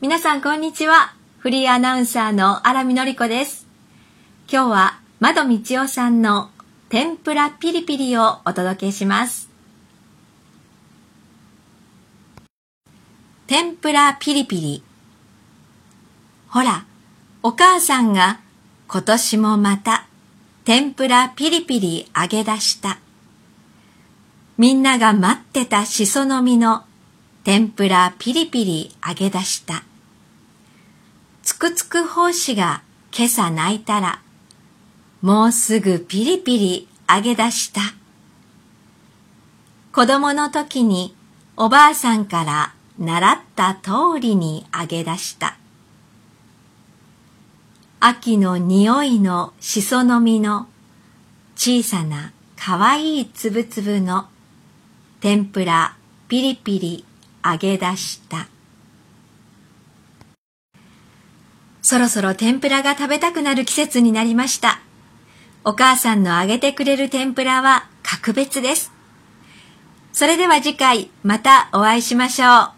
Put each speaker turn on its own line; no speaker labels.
皆さんこんにちは。フリーアナウンサーの荒見のりこです。今日は窓道夫さんの天ぷらピリピリをお届けします。天ぷらピリピリ。ほら、お母さんが今年もまた天ぷらピリピリ揚げ出した。みんなが待ってたしその実の天ぷらピリピリ揚げ出した。つくつく胞子が今朝泣いたら、もうすぐピリピリ揚げ出した。子供の時におばあさんから習った通りに揚げ出した。秋の匂いのしその実の小さなかわいいつぶつぶの天ぷらピリピリ揚げ出した。そろそろ天ぷらが食べたくなる季節になりました。お母さんの揚げてくれる天ぷらは格別です。それでは次回またお会いしましょう。